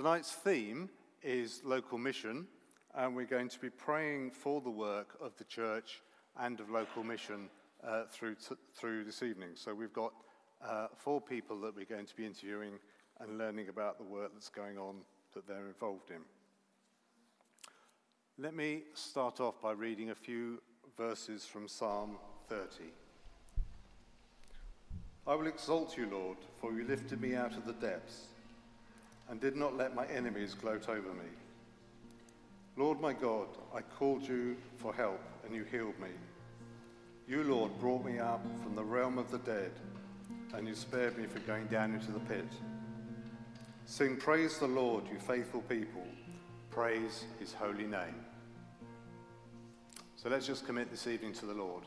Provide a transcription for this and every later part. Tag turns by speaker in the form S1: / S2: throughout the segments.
S1: Tonight's theme is local mission, and we're going to be praying for the work of the church and of local mission uh, through, t- through this evening. So we've got uh, four people that we're going to be interviewing and learning about the work that's going on that they're involved in. Let me start off by reading a few verses from Psalm 30. I will exalt you, Lord, for you lifted me out of the depths and did not let my enemies gloat over me. Lord my God, I called you for help, and you healed me. You, Lord, brought me up from the realm of the dead, and you spared me from going down into the pit. Sing praise the Lord, you faithful people. Praise his holy name. So let's just commit this evening to the Lord.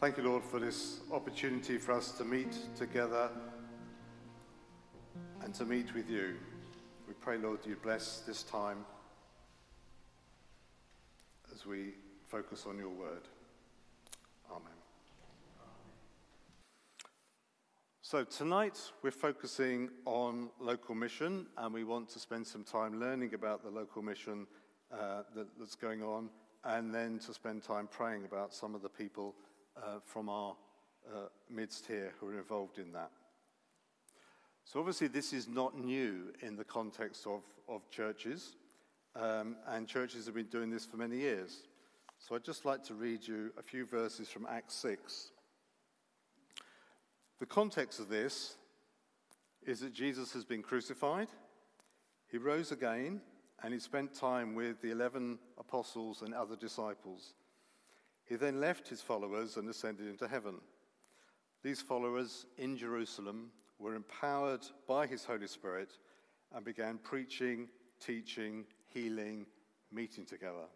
S1: Thank you, Lord, for this opportunity for us to meet together and to meet with you. We pray, Lord, you bless this time as we focus on your word. Amen. So, tonight we're focusing on local mission, and we want to spend some time learning about the local mission uh, that, that's going on, and then to spend time praying about some of the people uh, from our uh, midst here who are involved in that. So, obviously, this is not new in the context of, of churches, um, and churches have been doing this for many years. So, I'd just like to read you a few verses from Acts 6. The context of this is that Jesus has been crucified, he rose again, and he spent time with the 11 apostles and other disciples. He then left his followers and ascended into heaven. These followers in Jerusalem were empowered by his Holy Spirit and began preaching, teaching, healing, meeting together.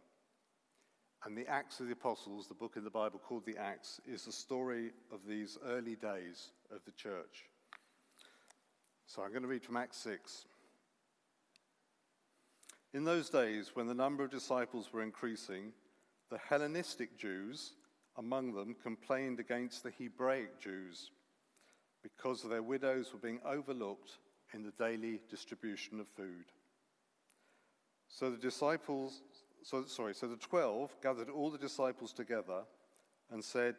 S1: And the Acts of the Apostles, the book in the Bible called the Acts, is the story of these early days of the church. So I'm going to read from Acts 6. In those days, when the number of disciples were increasing, the Hellenistic Jews among them complained against the Hebraic Jews because their widows were being overlooked in the daily distribution of food. So the disciples, so, sorry, so the twelve gathered all the disciples together and said,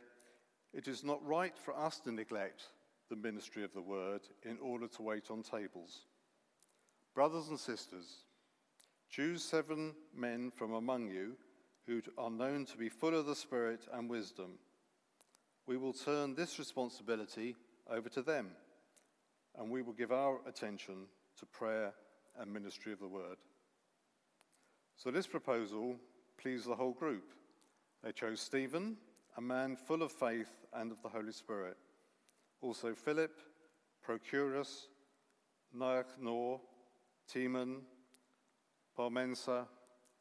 S1: It is not right for us to neglect the ministry of the word in order to wait on tables. Brothers and sisters, choose seven men from among you who are known to be full of the Spirit and wisdom. We will turn this responsibility over to them, and we will give our attention to prayer and ministry of the word. So, this proposal pleased the whole group. They chose Stephen, a man full of faith and of the Holy Spirit, also Philip, Procorus, Nicanor, Timon, Parmenas,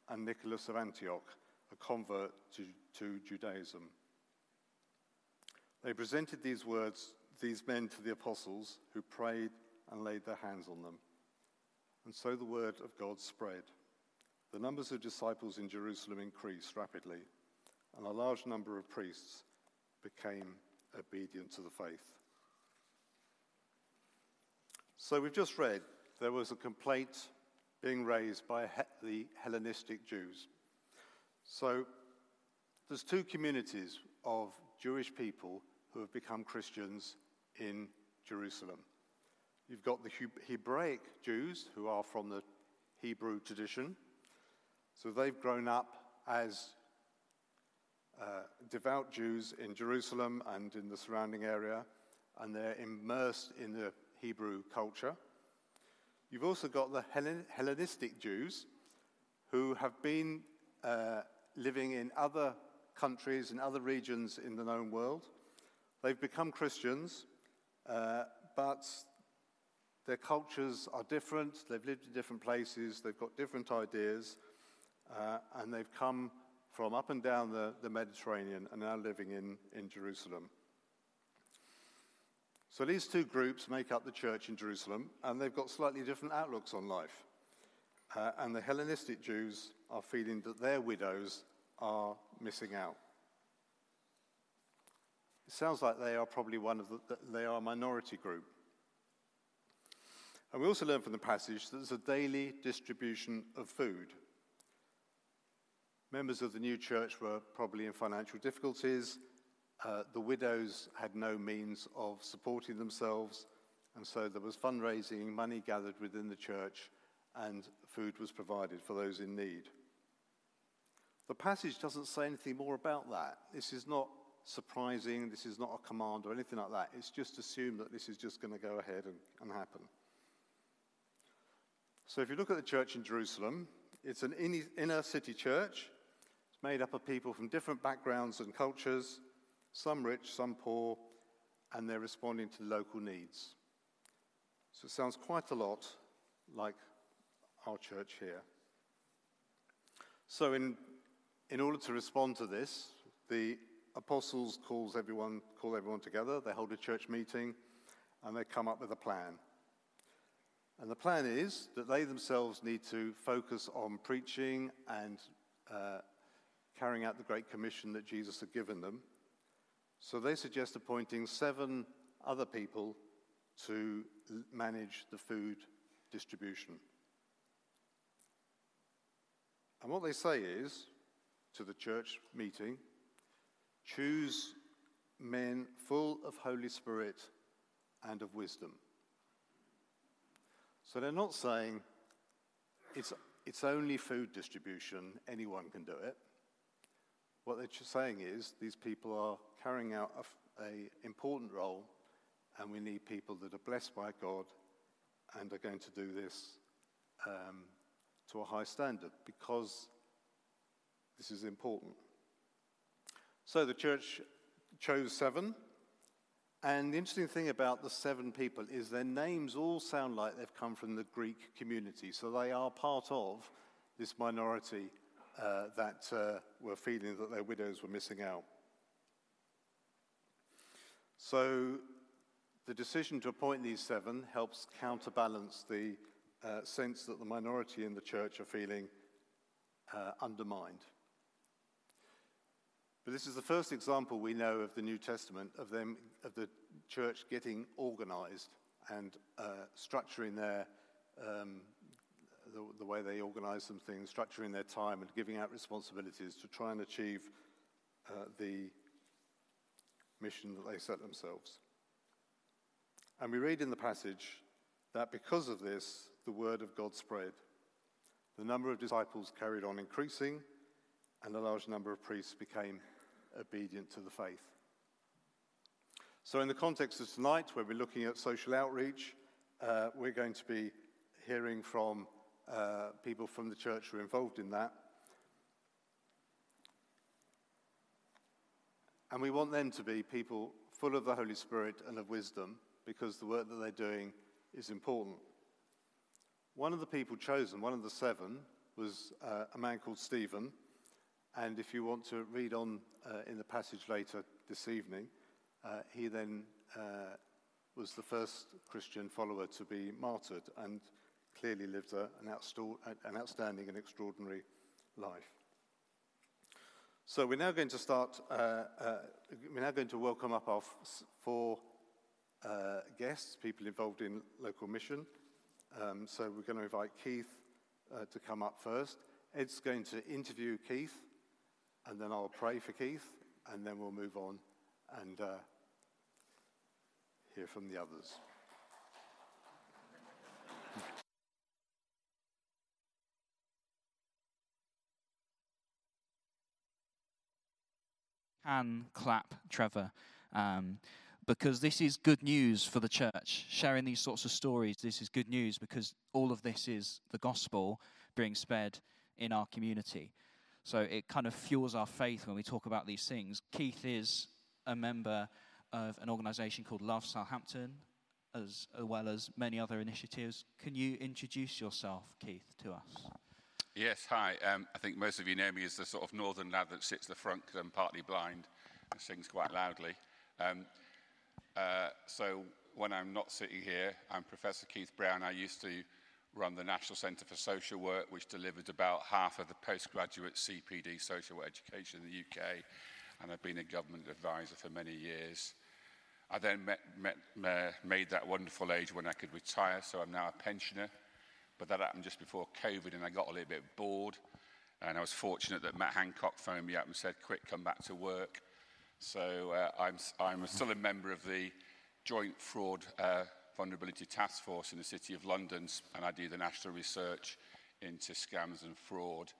S1: and Nicholas of Antioch, a convert to, to Judaism. They presented these words these men to the apostles who prayed and laid their hands on them. And so the word of God spread. The numbers of disciples in Jerusalem increased rapidly, and a large number of priests became obedient to the faith. So we've just read there was a complaint being raised by the Hellenistic Jews. So there's two communities of Jewish people who have become Christians in Jerusalem. You've got the Hebraic Jews who are from the Hebrew tradition. So they've grown up as uh, devout Jews in Jerusalem and in the surrounding area, and they're immersed in the Hebrew culture. You've also got the Hellenistic Jews who have been uh, living in other countries, and other regions in the known world. They've become Christians, uh, but their cultures are different, they've lived in different places, they've got different ideas, uh, and they've come from up and down the, the Mediterranean and now living in, in Jerusalem. So these two groups make up the church in Jerusalem, and they've got slightly different outlooks on life. Uh, and the Hellenistic Jews are feeling that their widows are missing out. It sounds like they are probably one of the, they are a minority group. And we also learn from the passage that there's a daily distribution of food. Members of the new church were probably in financial difficulties. Uh, the widows had no means of supporting themselves, and so there was fundraising, money gathered within the church, and food was provided for those in need. The passage doesn't say anything more about that. This is not surprising, this is not a command or anything like that. It's just assumed that this is just going to go ahead and, and happen. So if you look at the church in Jerusalem, it's an inner city church. It's made up of people from different backgrounds and cultures, some rich, some poor, and they're responding to local needs. So it sounds quite a lot like our church here. So in, in order to respond to this, the apostles calls everyone, call everyone together, they hold a church meeting, and they come up with a plan. And the plan is that they themselves need to focus on preaching and uh, carrying out the Great Commission that Jesus had given them. So they suggest appointing seven other people to manage the food distribution. And what they say is to the church meeting choose men full of Holy Spirit and of wisdom. So they're not saying it's, it's only food distribution, anyone can do it. What they're saying is these people are carrying out an important role, and we need people that are blessed by God and are going to do this um, to a high standard because this is important. So the church chose seven. And the interesting thing about the seven people is their names all sound like they've come from the Greek community. So they are part of this minority uh, that uh, were feeling that their widows were missing out. So the decision to appoint these seven helps counterbalance the uh, sense that the minority in the church are feeling uh, undermined. But this is the first example we know of the New Testament of them of the church getting organized and uh, structuring their um, the, the, way they organize some things, structuring their time and giving out responsibilities to try and achieve uh, the mission that they set themselves. And we read in the passage that because of this, the word of God spread. The number of disciples carried on increasing, and a large number of priests became obedient to the faith. So, in the context of tonight, where we're looking at social outreach, uh, we're going to be hearing from uh, people from the church who are involved in that. And we want them to be people full of the Holy Spirit and of wisdom because the work that they're doing is important. One of the people chosen, one of the seven, was uh, a man called Stephen. And if you want to read on uh, in the passage later this evening, uh, he then uh, was the first Christian follower to be martyred and clearly lived a, an, an outstanding and extraordinary life. So we're now going to start, uh, uh, we're now going to welcome up our four uh, guests, people involved in local mission. Um, so we're going to invite Keith to come up first. Ed's going to interview Keith, and then I'll pray for Keith, and then we'll move on and uh, hear from the others.
S2: Can clap Trevor. Um, because this is good news for the church. Sharing these sorts of stories, this is good news because all of this is the gospel being spread in our community. So it kind of fuels our faith when we talk about these things. Keith is a member of an organization called Love Southampton, as, well as many other initiatives. Can you introduce yourself, Keith, to us?
S3: Yes, hi. Um, I think most of you know me as the sort of northern lad that sits the front because I'm partly blind and sings quite loudly. Um, uh, so when I'm not sitting here, I'm Professor Keith Brown. I used to run the National Centre for Social Work, which delivered about half of the postgraduate CPD social work education in the UK, and I've been a government advisor for many years. I then met, met, uh, made that wonderful age when I could retire, so I'm now a pensioner. But that happened just before COVID, and I got a little bit bored. And I was fortunate that Matt Hancock phoned me up and said, Quick, come back to work. So uh, I'm, I'm still a member of the Joint Fraud uh, Vulnerability Task Force in the City of London, and I do the national research into scams and fraud.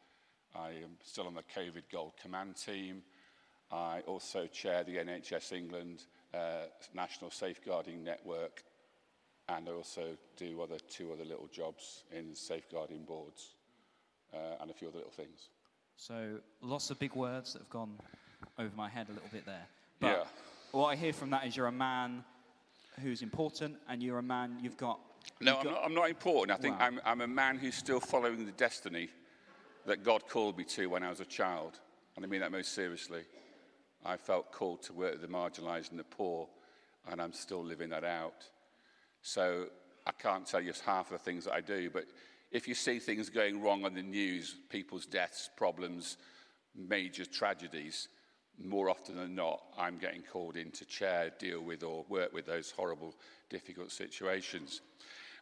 S3: I am still on the COVID Gold Command team. I also chair the NHS England uh, National Safeguarding Network, and I also do other two other little jobs in safeguarding boards uh, and a few other little things.
S2: So lots of big words that have gone over my head a little bit there. But
S3: yeah.
S2: what I hear from that is you're a man who's important, and you're a man you've got.
S3: No,
S2: you've
S3: I'm,
S2: got,
S3: not, I'm not important. I think
S2: Wow.
S3: I'm, I'm a man who's still following the destiny that God called me to when I was a child. And I mean that most seriously. I felt called to work with the marginalised and the poor, and I'm still living that out. So I can't tell you half of the things that I do, but if you see things going wrong on the news, people's deaths, problems, major tragedies, more often than not, I'm getting called in to chair, deal with, or work with those horrible, difficult situations.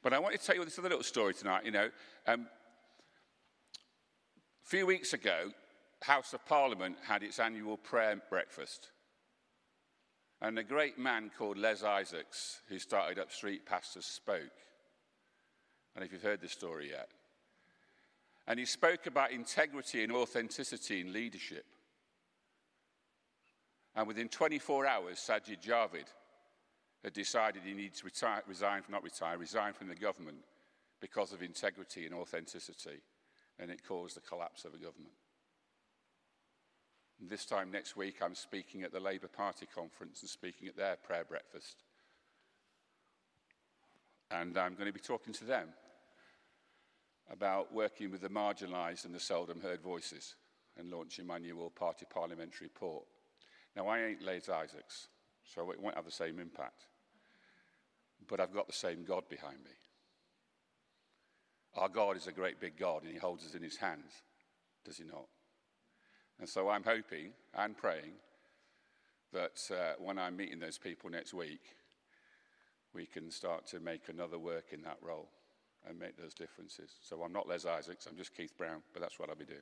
S3: But I want to tell you this other little story tonight. You know, um, a few weeks ago, House of Parliament had its annual prayer breakfast. And a great man called Les Isaacs, who started up Street Pastors, spoke. And if you've heard the story yet, and he spoke about integrity and authenticity in leadership. And within 24 hours, Sajid Javid had decided he needed to retire, resign, not retire, resign from the government because of integrity and authenticity. And it caused the collapse of the government. And this time next week, I'm speaking at the Labour Party conference and speaking at their prayer breakfast. And I'm going to be talking to them about working with the marginalised and the seldom heard voices and launching my new all party parliamentary report. Now, I ain't Les Isaacs, so it won't have the same impact. But I've got the same God behind me. Our God is a great big God and he holds us in his hands, does he not? And so I'm hoping and praying that uh, when I'm meeting those people next week, we can start to make another work in that role and make those differences. So I'm not Les Isaacs, I'm just Keith Brown, but that's what I'll be doing.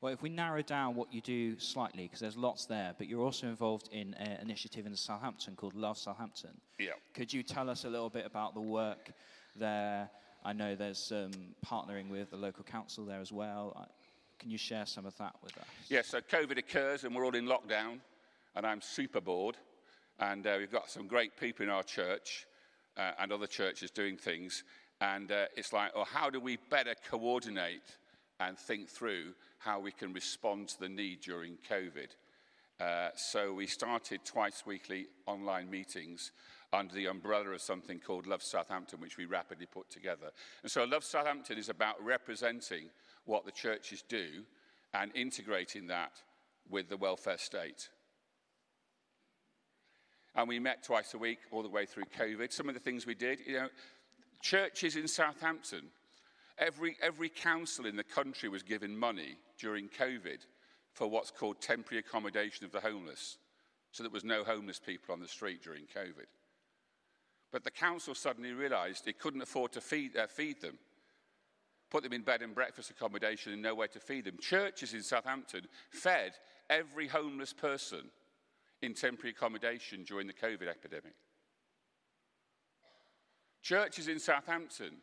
S2: Well, if we narrow down what you do slightly, because there's lots there, but you're also involved in an initiative in Southampton called Love Southampton.
S3: Yeah.
S2: Could you tell us a little bit about the work there? I know there's um, partnering with the local council there as well. I, can you share some of that with us?
S3: Yeah, so COVID occurs and we're all in lockdown, and I'm super bored. And uh, we've got some great people in our church uh, and other churches doing things. And uh, it's like, oh, how do we better coordinate and think through how we can respond to the need during COVID? Uh, so we started twice weekly online meetings under the umbrella of something called Love Southampton, which we rapidly put together. And so Love Southampton is about representing what the churches do and integrating that with the welfare state. And we met twice a week all the way through COVID. Some of the things we did, you know, churches in Southampton, every, every council in the country was given money during COVID for what's called temporary accommodation of the homeless. So there was no homeless people on the street during COVID. But the council suddenly realised it couldn't afford to feed, uh, feed them, put them in bed and breakfast accommodation and nowhere to feed them. Churches in Southampton fed every homeless person in temporary accommodation during the COVID epidemic. Churches in Southampton,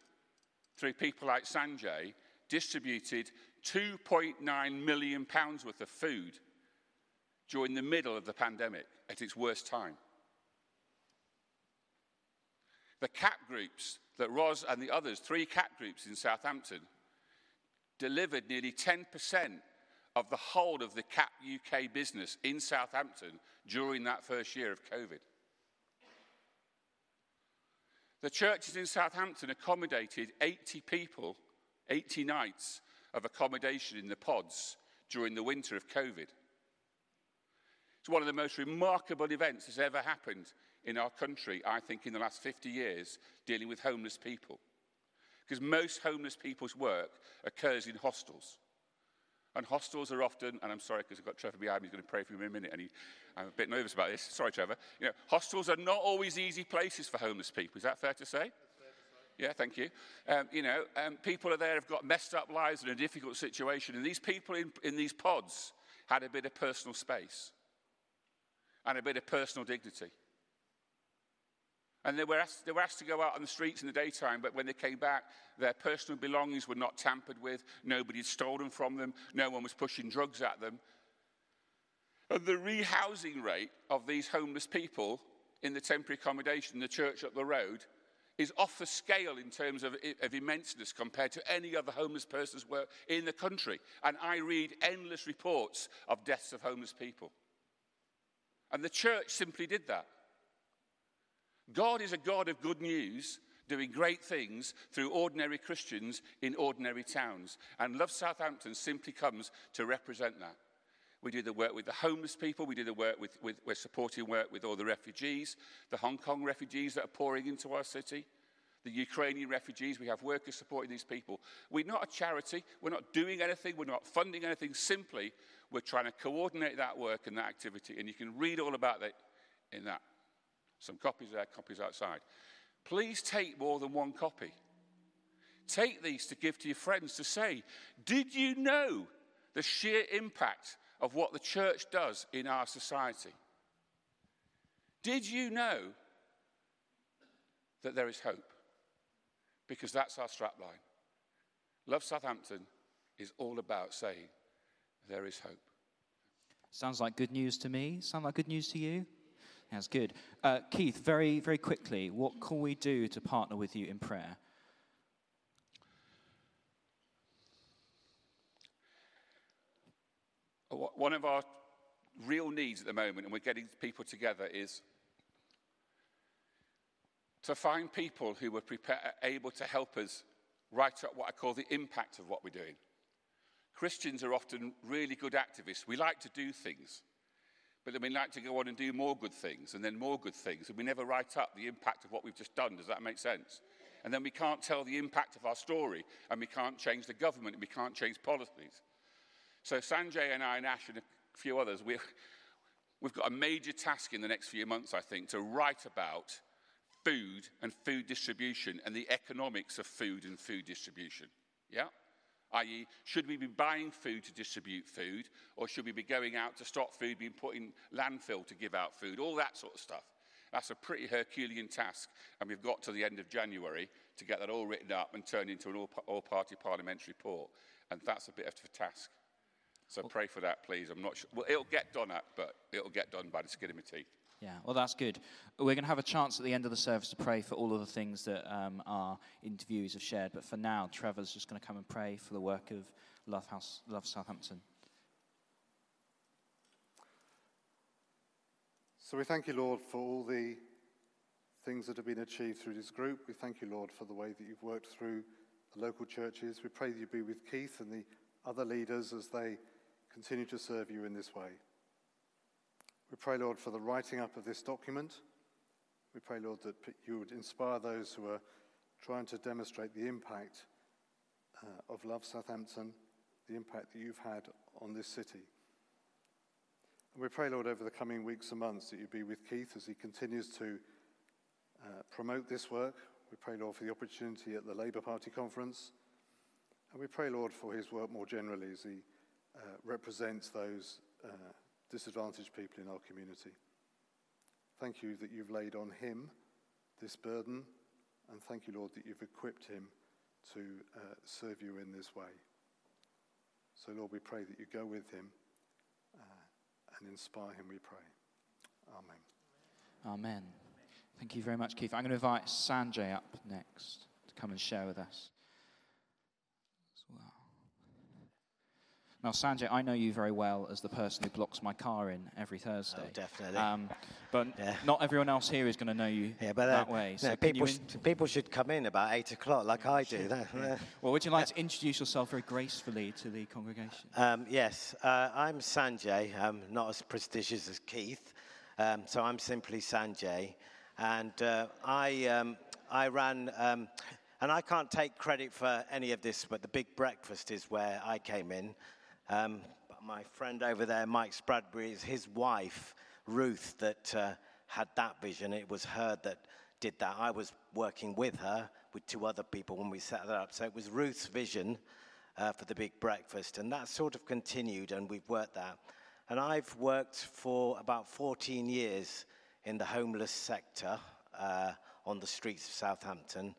S3: through people like Sanjay, distributed 2.9 million pounds worth of food during the middle of the pandemic at its worst time. The CAP groups that Ros and the others, three CAP groups in Southampton, delivered nearly 10% of the whole of the CAP UK business in Southampton during that first year of COVID. The churches in Southampton accommodated 80 people, 80 nights of accommodation in the pods during the winter of COVID. It's one of the most remarkable events that's ever happened in our country, I think, in the last 50 years, dealing with homeless people. Because most homeless people's work occurs in hostels. And hostels are often, and I'm sorry because I've got Trevor behind me, he's going to pray for me in a minute, and he, I'm a bit nervous about this. Sorry, Trevor. You know, hostels are not always easy places for homeless people. Is that fair to say? Yeah, thank you. Um, you know, um, people are there have got messed up lives in a difficult situation, and these people in, in these pods had a bit of personal space and a bit of personal dignity. And they were, asked, they were asked to go out on the streets in the daytime, but when they came back, their personal belongings were not tampered with. Nobody had stolen from them. No one was pushing drugs at them. And the rehousing rate of these homeless people in the temporary accommodation the church up the road is off the scale in terms of, of immenseness compared to any other homeless persons work in the country. And I read endless reports of deaths of homeless people. And the church simply did that. God is a God of good news, doing great things through ordinary Christians in ordinary towns. And Love Southampton simply comes to represent that. We do the work with the homeless people. We do the work with, with, we're supporting work with all the refugees, the Hong Kong refugees that are pouring into our city, the Ukrainian refugees. We have workers supporting these people. We're not a charity. We're not doing anything. We're not funding anything. Simply, we're trying to coordinate that work and that activity. And you can read all about that in that. Some copies there, copies outside. Please take more than one copy. Take these to give to your friends to say, Did you know the sheer impact of what the church does in our society? Did you know that there is hope? Because that's our strapline. Love Southampton is all about saying there is hope.
S2: Sounds like good news to me. Sound like good news to you? That's good. Uh, Keith, very, very quickly, what can we do to partner with you in prayer?
S3: One of our real needs at the moment, and we're getting people together, is to find people who are prepare, able to help us write up what I call the impact of what we're doing. Christians are often really good activists. We like to do things. But then we like to go on and do more good things and then more good things. And we never write up the impact of what we've just done. Does that make sense? And then we can't tell the impact of our story and we can't change the government and we can't change policies. So Sanjay and I and Ash and a few others, we we've got a major task in the next few months, I think, to write about food and food distribution and the economics of food and food distribution. Yeah? i.e., should we be buying food to distribute food, or should we be going out to stop food being put in landfill to give out food? All that sort of stuff. That's a pretty Herculean task, and we've got to the end of January to get that all written up and turned into an all party parliamentary report, and that's a bit of a task. So pray for that, please. I'm not sure. Well, it'll get done at, but it'll get done by the skin of my teeth.
S2: Yeah, well, that's good. We're going to have a chance at the end of the service to pray for all of the things that um, our interviewees have shared. But for now, Trevor's just going to come and pray for the work of Love, House, Love Southampton.
S1: So we thank you, Lord, for all the things that have been achieved through this group. We thank you, Lord, for the way that you've worked through the local churches. We pray that you be with Keith and the other leaders as they continue to serve you in this way. We pray, Lord, for the writing up of this document. We pray, Lord, that you would inspire those who are trying to demonstrate the impact uh, of Love Southampton, the impact that you've had on this city. And we pray, Lord, over the coming weeks and months that you be with Keith as he continues to uh, promote this work. We pray, Lord, for the opportunity at the Labour Party conference. And we pray, Lord, for his work more generally as he uh, represents those uh, disadvantaged people in our community. Thank you that you've laid on him this burden, and thank you, Lord, that you've equipped him to uh, serve you in this way. So, Lord, we pray that you go with him uh, and inspire him, we pray. Amen.
S2: Amen. Thank you very much, Keith. I'm going to invite Sanjay up next to come and share with us. Now, Sanjay, I know you very well as the person who blocks my car in every Thursday. Oh,
S4: definitely. Um,
S2: but yeah. not everyone else here is going to know you yeah, but, uh, that way.
S4: So people, in- people should come in about 8 o'clock like I do.
S2: yeah. Well, would you like to introduce yourself very gracefully to the congregation?
S4: Um, yes, uh, I'm Sanjay. I'm not as prestigious as Keith. Um, so I'm simply Sanjay. And uh, I, um, I ran um, and I can't take credit for any of this, but the big breakfast is where I came in. Um, my friend over there, Mike Spradbury, is his wife, Ruth, that uh, had that vision. It was her that did that. I was working with her, with two other people when we set that up. So it was Ruth's vision uh, for the big breakfast. And that sort of continued, and we've worked that. And I've worked for about 14 years in the homeless sector uh, on the streets of Southampton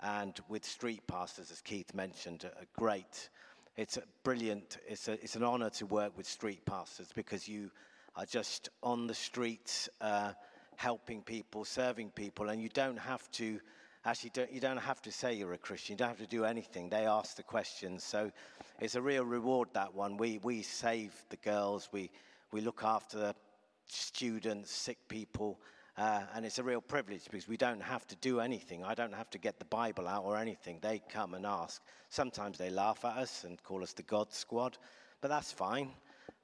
S4: and with street pastors, as Keith mentioned, a great, it's brilliant, it's, a, it's an honor to work with street pastors because you are just on the streets uh, helping people, serving people, and you don't have to, actually, don't, you don't have to say you're a Christian, you don't have to do anything. They ask the questions. So it's a real reward, that one. We, we save the girls, we, we look after students, sick people, uh, and it's a real privilege because we don't have to do anything. I don't have to get the Bible out or anything. They come and ask. Sometimes they laugh at us and call us the God Squad, but that's fine.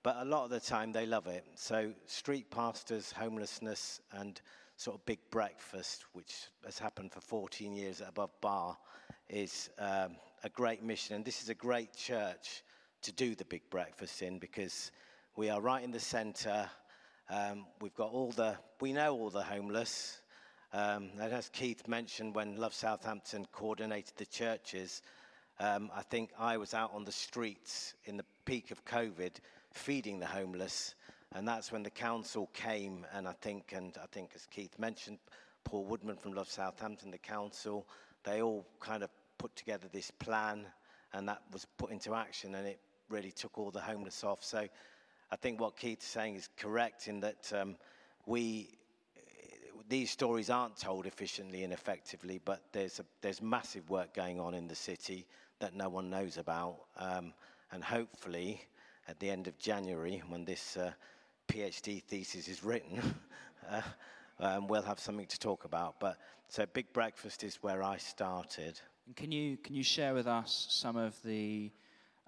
S4: But a lot of the time they love it. So, street pastors, homelessness, and sort of big breakfast, which has happened for 14 years at Above Bar, is um, a great mission. And this is a great church to do the big breakfast in because we are right in the center um, we've got all the, we know all the homeless. Um, and as Keith mentioned, when Love Southampton coordinated the churches, um, I think I was out on the streets in the peak of COVID feeding the homeless. And that's when the council came, and I think, and I think as Keith mentioned, Paul Woodman from Love Southampton, the council, they all kind of put together this plan, and that was put into action, and it really took all the homeless off. So I think what Keith's saying is correct in that um, we these stories aren't told efficiently and effectively, but there's a, there's massive work going on in the city that no one knows about, um, and hopefully at the end of January, when this uh, PhD thesis is written, uh, um, we'll have something to talk about. But so Big Breakfast is where I started.
S2: Can you can you share with us some of the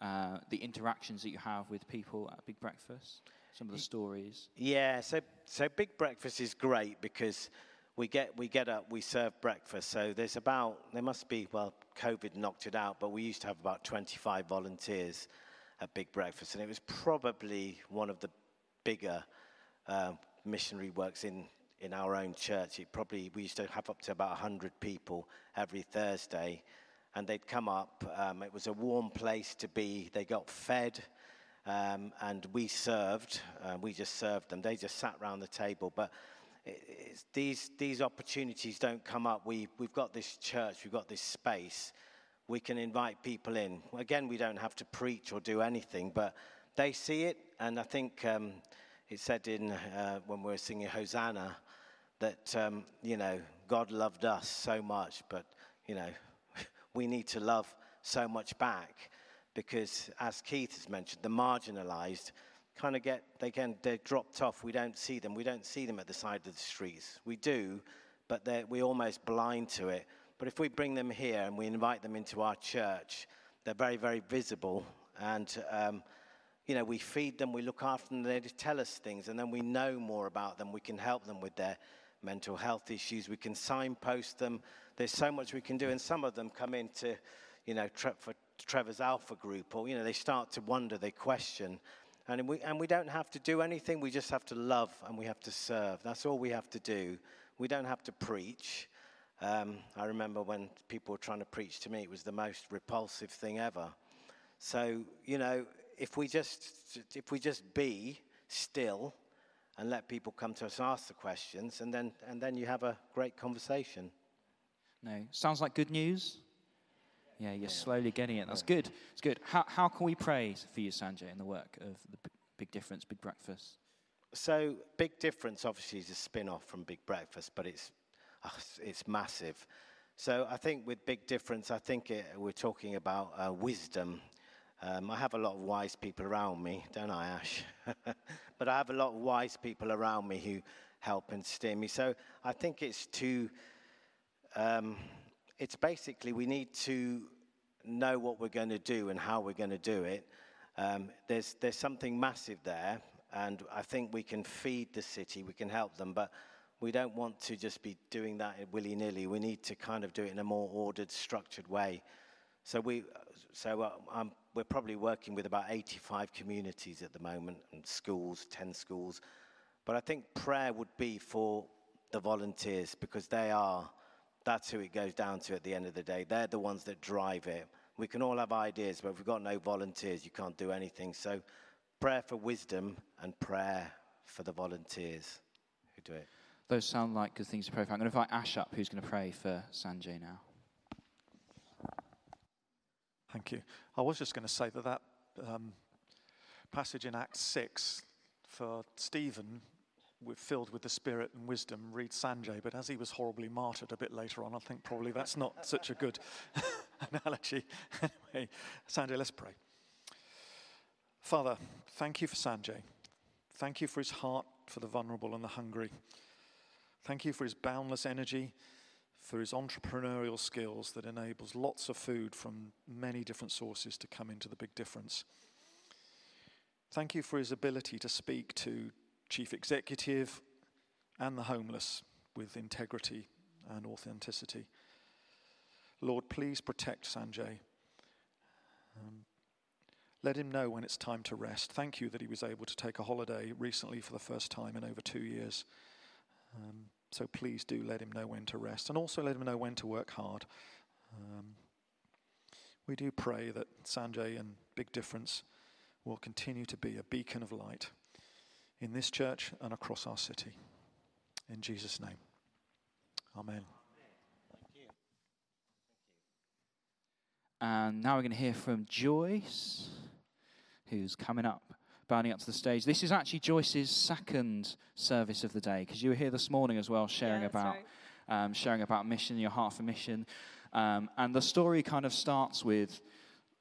S2: uh, the interactions that you have with people at Big Breakfast, some of the stories.
S4: Yeah, so so Big Breakfast is great because we get we get up, we serve breakfast. So there's about there must be well, COVID knocked it out, but we used to have about 25 volunteers at Big Breakfast, and it was probably one of the bigger uh, missionary works in in our own church. It probably we used to have up to about 100 people every Thursday and they'd come up. Um, it was a warm place to be. They got fed, um, and we served. Uh, we just served them. They just sat around the table. But these these opportunities don't come up. We we've got this church. We've got this space. We can invite people in. Again, we don't have to preach or do anything, but they see it, and I think um, it said in uh, when we were singing Hosanna that um, you know God loved us so much, but you know we need to love so much back because, as Keith has mentioned, the marginalized kind of get, they get, they're dropped off. We don't see them. We don't see them at the side of the streets. We do, but we're almost blind to it. But if we bring them here and we invite them into our church, they're very, very visible. And, um, you know, we feed them, we look after them, they tell us things, and then we know more about them. We can help them with their mental health issues. We can signpost them there's so much we can do. And some of them come into, you know, for Trevor's Alpha group, or, you know, they start to wonder, they question. And we, and we don't have to do anything, we just have to love and we have to serve. That's all we have to do. We don't have to preach. Um, I remember when people were trying to preach to me, it was the most repulsive thing ever. So, you know, if we just, if we just be still and let people come to us and ask the questions, and then, and then you have a great conversation.
S2: No. Sounds like good news? Yeah, you're slowly getting it. That's good. It's good. How, how can we pray for you, Sanjay, in the work of the Big Difference, Big Breakfast?
S4: So, Big Difference obviously is a spin off from Big Breakfast, but it's, uh, it's massive. So, I think with Big Difference, I think it, we're talking about uh, wisdom. Um, I have a lot of wise people around me, don't I, Ash? but I have a lot of wise people around me who help and steer me. So, I think it's to um, it's basically we need to know what we're going to do and how we're going to do it. Um, there's, there's something massive there, and I think we can feed the city, we can help them, but we don't want to just be doing that willy nilly. We need to kind of do it in a more ordered, structured way. So we, so uh, we're probably working with about 85 communities at the moment, and schools, 10 schools. But I think prayer would be for the volunteers because they are, that's who it goes down to at the end of the day. They're the ones that drive it. We can all have ideas, but if we've got no volunteers, you can't do anything. So prayer for wisdom and prayer for the volunteers who do it.
S2: Those sound like good things to pray for. I'm going to invite Ash up, who's going to pray for Sanjay now.
S5: Thank you. I was just going to say that that um, passage in Acts 6 for Stephen, with, filled with the Spirit and wisdom, read Sanjay, but as he was horribly martyred a bit later on, I think probably that's not such a good analogy. anyway, Sanjay, let's pray. Father, thank you for Sanjay. Thank you for his heart for the vulnerable and the hungry. Thank you for his boundless energy, for his entrepreneurial skills that enables lots of food from many different sources to come into the big difference. Thank you for his ability to speak to chief executive and the homeless with integrity and authenticity. Lord, please protect Sanjay. Um, let him know when it's time to rest. Thank you that he was able to take a holiday recently for the first time in over two years. Um, so please do let him know when to rest and also let him know when to work hard. Um, we do pray that Sanjay and Big Difference will continue to be a beacon of light in this church and across our city. In Jesus' name. Amen.
S2: And now we're going to hear from Joyce, who's coming up bounding up to the stage. This is actually Joyce's second service of the day because you were here this morning as well, sharing
S6: yeah,
S2: about
S6: right.
S2: um, sharing about mission, your heart for mission, um, and the story kind of starts with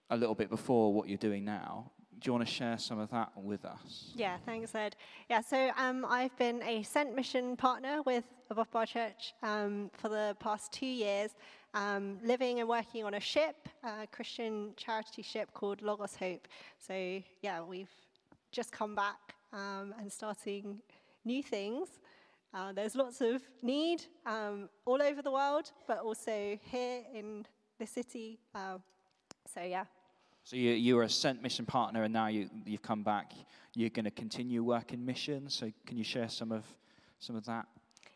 S2: a little bit before what you're doing now. Do you want to share some of that with us?
S6: Yeah, thanks, Ed. Yeah, so um, I've been a Sent Mission partner with Above Bar Church um, for the past two years, um, living and working on a ship, a Christian charity ship called Logos Hope. So, yeah, we've just come back um, and starting new things. Uh, there's lots of need um, all over the world, but also here in the city. Uh, so, yeah.
S2: So you, you were a sent mission partner, and now you, you've come back. You're going to continue working mission. So can you share some of some of that?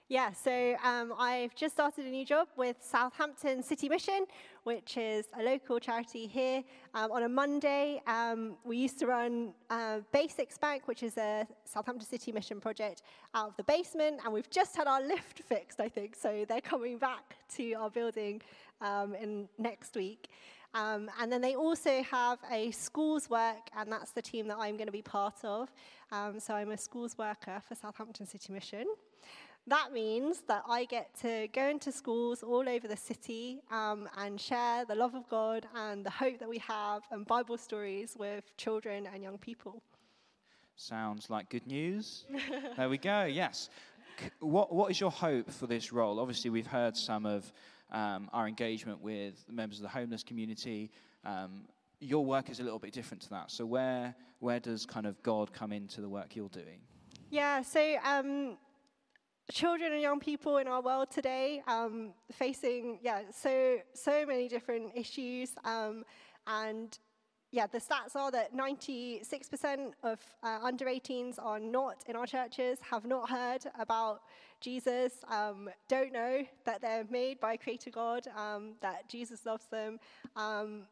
S6: Yeah, so um, I've just started a new job with Southampton City Mission, which is a local charity here. Um, on a Monday, um, we used to run uh, Basics Bank, which is a Southampton City Mission project, out of the basement, and we've just had our lift fixed, I think. So they're coming back to our building um, in next week. Um, and then they also have a schools work, and that's the team that I'm going to be part of. Um, so I'm a schools worker for Southampton City Mission. That means that I get to go into schools all over the city um, and share the love of God and the hope that we have and Bible stories with children and young people.
S2: Sounds like good news. there we go, yes. What, what is your hope for this role? Obviously, we've heard some of um, our engagement with members of the homeless community. Um, your work is a little bit different to that. So, where, where does kind of God come into the work you're doing?
S6: Yeah, so um, children and young people in our world today um, facing yeah so so many different issues um, and yeah the stats are that 96% of uh, under 18s are not in our churches have not heard about jesus um, don't know that they're made by creator god um, that jesus loves them. Um,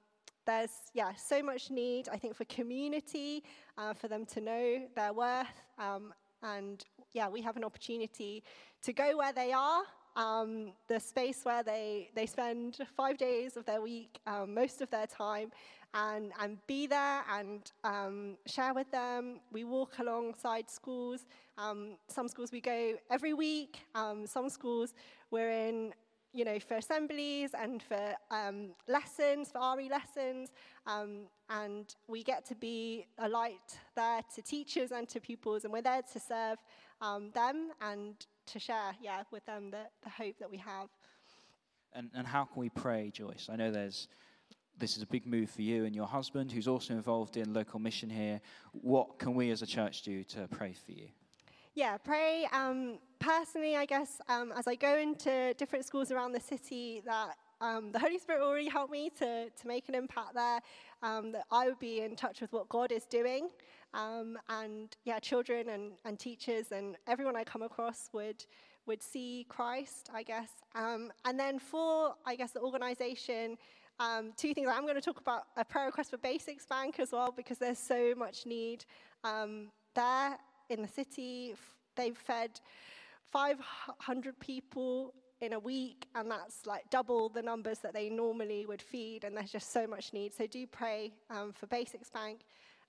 S6: there's yeah so much need i think for community uh, for them to know their worth um, and yeah, we have an opportunity to go where they are, um, the space where they, they spend five days of their week, um, most of their time, and, and be there and um, share with them. We walk alongside schools. Um, some schools we go every week, um, some schools we're in you know, for assemblies and for um, lessons, for RE lessons, um, and we get to be a light there to teachers and to pupils, and we're there to serve them and to share, yeah, with them the, the hope that we have.
S2: And, and how can we pray, Joyce? I know there's this is a big move for you and your husband, who's also involved in local mission here. What can we as a church do to pray for you?
S6: Yeah, pray. Um, personally, I guess, um, as I go into different schools around the city, that um, the Holy Spirit already helped me to, to make an impact there, um, that I would be in touch with what God is doing. Um, and yeah, children and, and teachers and everyone I come across would, would see Christ, I guess. Um, and then for, I guess, the organization, um, two things. I'm going to talk about a prayer request for Basics Bank as well because there's so much need um, there in the city. They've fed 500 people in a week, and that's like double the numbers that they normally would feed, and there's just so much need. So do pray um, for Basics Bank.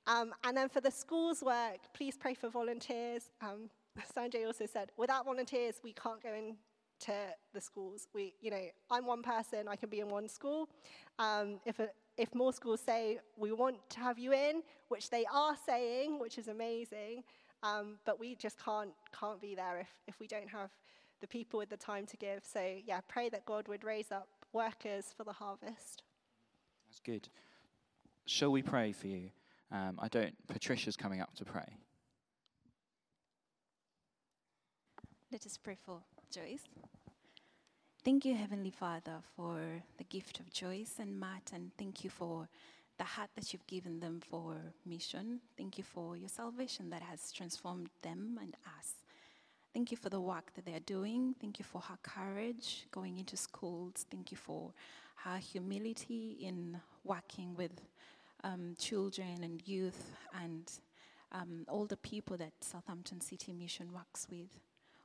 S6: Um, and then for the schools work, please pray for volunteers. Um, Sanjay also said, without volunteers, we can't go into the schools. We, you know, I'm one person, I can be in one school. Um, if, a, if more schools say, we want to have you in, which they are saying, which is amazing, um, but we just can't, can't be there if, if we don't have the people with the time to give. So, yeah, pray that God would raise up workers for the harvest.
S2: That's good. Shall we pray for you? Um, I don't. Patricia's coming up to pray.
S7: Let us pray for Joyce. Thank you, Heavenly Father, for the gift of Joyce and Matt, and thank you for the heart that you've given them for mission. Thank you for your salvation that has transformed them and us. Thank you for the work that they are doing. Thank you for her courage going into schools. Thank you for her humility in working with um, children and youth and um, all the people that Southampton City Mission works with.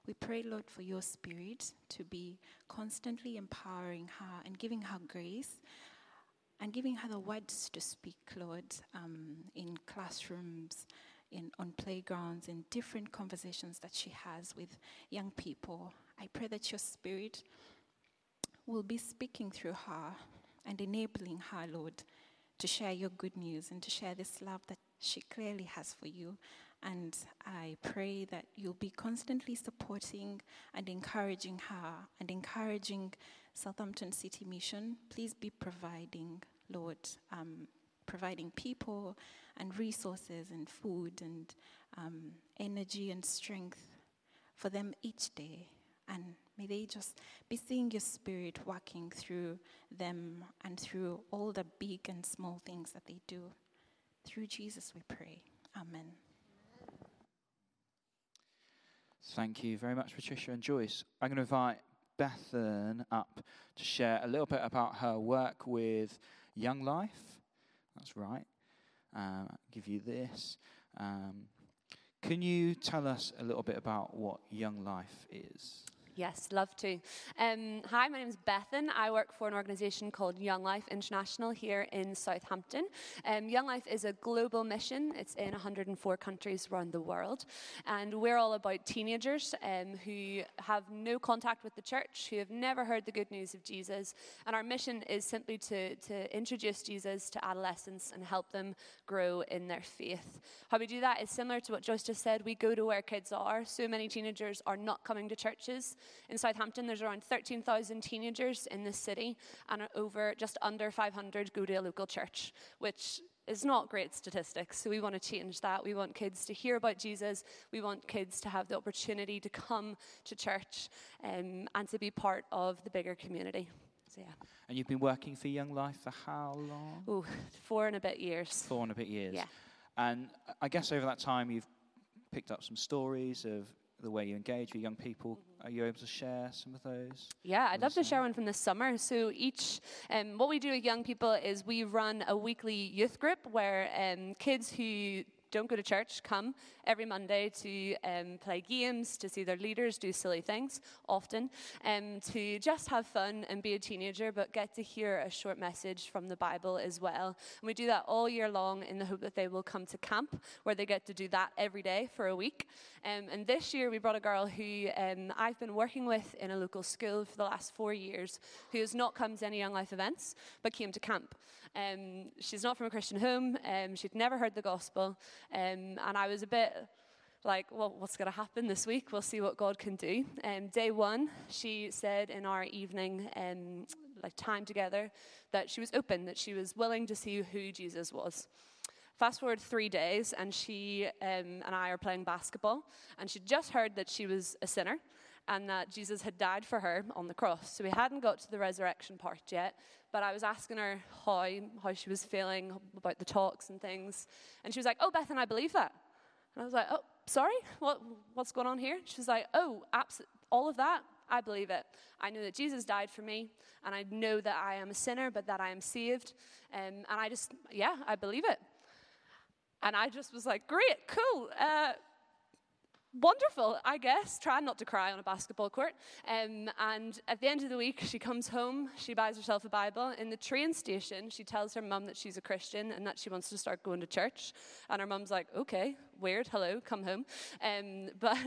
S7: We pray, Lord, for your spirit to be constantly empowering her and giving her grace and giving her the words to speak, Lord, um, in classrooms, in, on playgrounds, in different conversations that she has with young people. I pray that your spirit will be speaking through her and enabling her, Lord, to share your good news and to share this love that she clearly has for you and I pray that you'll be constantly supporting and encouraging her and encouraging Southampton City Mission. Please be providing, Lord, um, providing people and resources and food and um, energy and strength for them each day. And may they just be seeing your spirit working through them and through all the big and small things that they do. Through Jesus we pray. Amen.
S2: Thank you very much, Patricia and Joyce. I'm going to invite Bethan up to share a little bit about her work with Young Life. That's right. Um, give you this. Um, can you tell us a little bit about what Young Life is?
S8: Yes, love to. Um, hi, my name is Bethan. I work for an organisation called Young Life International here in Southampton. Um, Young Life is a global mission. It's in 104 countries around the world, and we're all about teenagers um, who have no contact with the church, who have never heard the good news of Jesus. And our mission is simply to to introduce Jesus to adolescents and help them grow in their faith. How we do that is similar to what Joyce just said. We go to where kids are. So many teenagers are not coming to churches. In Southampton, there's around 13,000 teenagers in this city, and over just under 500 go to a local church, which is not great statistics. So we want to change that. We want kids to hear about Jesus. We want kids to have the opportunity to come to church um, and to be part of the bigger community. So yeah.
S2: And you've been working for Young Life for how long?
S8: Oh, four and a bit years.
S2: Four and a bit years.
S8: Yeah.
S2: And I guess over that time you've picked up some stories of the way you engage with young people. Are you able to share some of those?
S8: Yeah, I'd love to share one from this summer. So each, um, what we do with young people is we run a weekly youth group where um, kids who don't go to church come every Monday to um, play games, to see their leaders do silly things, often, um, to just have fun and be a teenager, but get to hear a short message from the Bible as well. And we do that all year long in the hope that they will come to camp, where they get to do that every day for a week. Um, and this year we brought a girl who um, I've been working with in a local school for the last four years, who has not come to any Young Life events, but came to camp. Um, she's not from a Christian home. Um, she'd never heard the gospel. Um, and I was a bit like, well, what's going to happen this week? We'll see what God can do. Um, day one, she said in our evening um, like time together that she was open, that she was willing to see who Jesus was. Fast forward three days, and she um, and I are playing basketball, and she just heard that she was a sinner, and that Jesus had died for her on the cross. So we hadn't got to the resurrection part yet, but I was asking her how, how she was feeling about the talks and things. And she was like, Oh, Beth, and I believe that. And I was like, Oh, sorry, what, what's going on here? She was like, Oh, abs- all of that? I believe it. I know that Jesus died for me, and I know that I am a sinner, but that I am saved. Um, and I just, yeah, I believe it. And I just was like, great, cool. Uh, wonderful, I guess. Trying not to cry on a basketball court. Um, and at the end of the week, she comes home, she buys herself a Bible. In the train station, she tells her mum that she's a Christian and that she wants to start going to church. And her mum's like, okay, weird, hello, come home. Um, but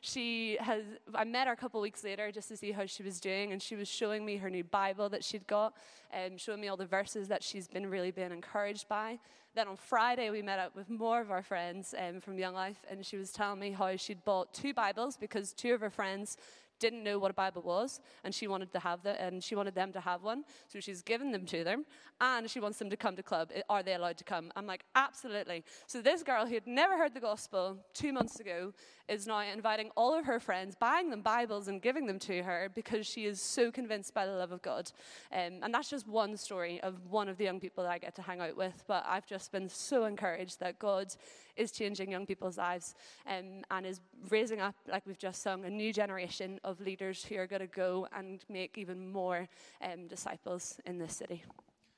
S8: she has, I met her a couple weeks later just to see how she was doing, and she was showing me her new Bible that she'd got, um, showing me all the verses that she's been really been encouraged by. Then on Friday, we met up with more of our friends um, from Young Life, and she was telling me how she'd bought two Bibles because two of her friends didn't know what a Bible was, and she wanted to have that, and she wanted them to have one. So she's given them to them, and she wants them to come to club. Are they allowed to come? I'm like, absolutely. So this girl who had never heard the gospel two months ago is now inviting all of her friends, buying them Bibles and giving them to her because she is so convinced by the love of God. Um, and that's just one story of one of the young people that I get to hang out with. But I've just been so encouraged that God is changing young people's lives um, and is raising up, like we've just sung, a new generation of leaders who are going to go and make even more um, disciples in this city.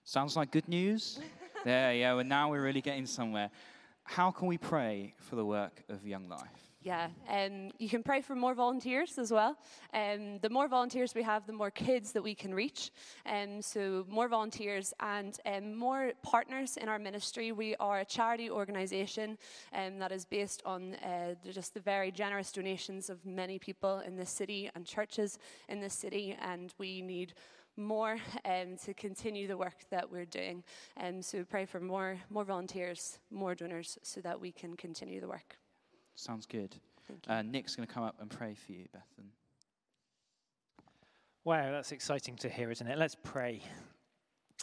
S2: Sounds like good news. there, yeah, well, now we're really getting somewhere. How can we pray for the work of Young Life?
S8: Yeah, um, you can pray for more volunteers as well. Um, the more volunteers we have, the more kids that we can reach. Um, so, more volunteers and um, more partners in our ministry. We are a charity organisation um, that is based on uh, just the very generous donations of many people in this city and churches in this city, and we need more um, to continue the work that we're doing. Um, so pray for more, more volunteers, more donors, so that we can continue the work.
S2: Sounds good. Uh, Nick's going to come up and pray for you, Bethan.
S9: Wow, that's exciting to hear, isn't it? Let's pray.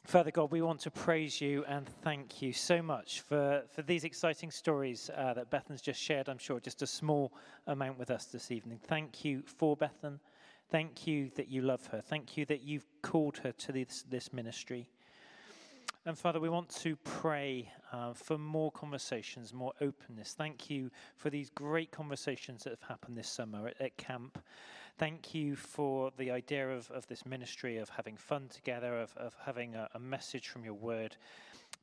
S9: Father God, we want to praise you and thank you so much for, for these exciting stories uh, that Bethan's just shared. I'm sure just a small amount with us this evening. Thank you for Bethan. Thank you that you love her. Thank you that you've called her to this, this ministry. And Father, we want to pray uh, for more conversations, more openness. Thank you for these great conversations that have happened this summer at, at camp. Thank you for the idea of, of this ministry, of having fun together, of, of having a, a message from your word.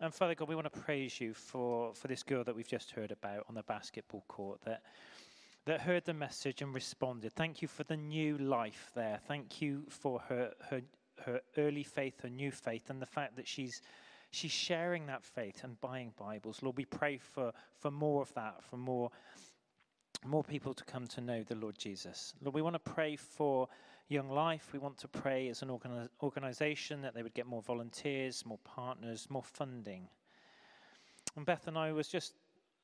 S9: And Father God, we want to praise you for, for this girl that we've just heard about on the basketball court that, that heard the message and responded. Thank you for the new life there. Thank you for her, her, her early faith, her new faith, and the fact that she's she's sharing that faith and buying Bibles. Lord, we pray for, for more of that, for more, more people to come to know the Lord Jesus. Lord, we want to pray for Young Life. We want to pray as an organi- organization that they would get more volunteers, more partners, more funding. And Bethan I was just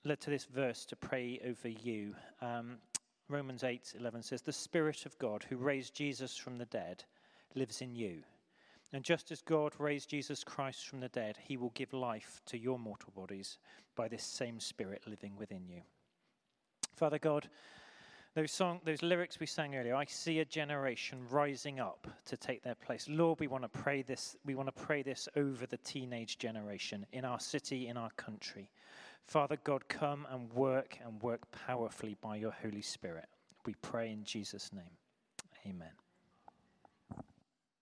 S9: led to this verse to pray over you. Um, Romans 8 11 says, The Spirit of God who raised Jesus from the dead lives in you. And just as God raised Jesus Christ from the dead, he will give life to your mortal bodies by this same Spirit living within you. Father God, those, song, those lyrics we sang earlier, I see a generation rising up to take their place. Lord, we want to pray this, we want to pray this over the teenage generation in our city, in our country. Father God, come and work and work powerfully by your Holy Spirit. We pray in Jesus' name. Amen.